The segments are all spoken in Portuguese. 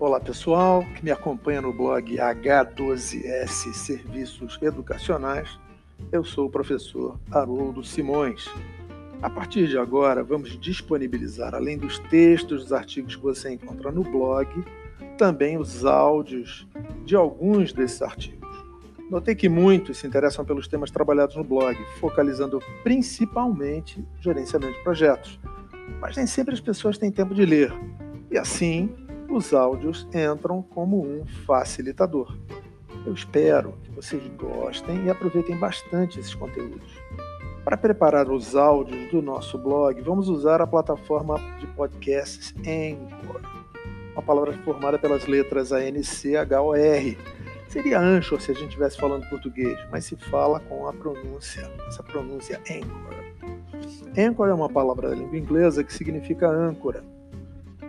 Olá pessoal que me acompanha no blog H12S Serviços Educacionais. Eu sou o professor Haroldo Simões. A partir de agora, vamos disponibilizar, além dos textos dos artigos que você encontra no blog, também os áudios de alguns desses artigos. Notei que muitos se interessam pelos temas trabalhados no blog, focalizando principalmente gerenciamento de projetos. Mas nem sempre as pessoas têm tempo de ler. E assim, os áudios entram como um facilitador. Eu espero que vocês gostem e aproveitem bastante esses conteúdos. Para preparar os áudios do nosso blog, vamos usar a plataforma de podcasts Anchor, uma palavra formada pelas letras A-N-C-H-O-R. Seria Anchor se a gente estivesse falando português, mas se fala com a pronúncia, essa pronúncia Anchor. Anchor é uma palavra da língua inglesa que significa âncora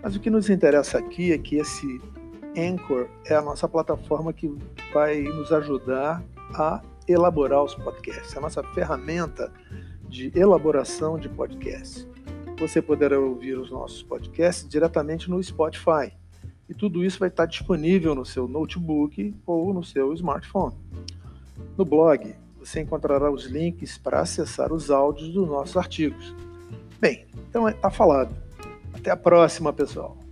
mas o que nos interessa aqui é que esse Anchor é a nossa plataforma que vai nos ajudar a elaborar os podcasts, é a nossa ferramenta de elaboração de podcasts. Você poderá ouvir os nossos podcasts diretamente no Spotify. E tudo isso vai estar disponível no seu notebook ou no seu smartphone. No blog, você encontrará os links para acessar os áudios dos nossos artigos. Bem, então está falado. Até a próxima, pessoal.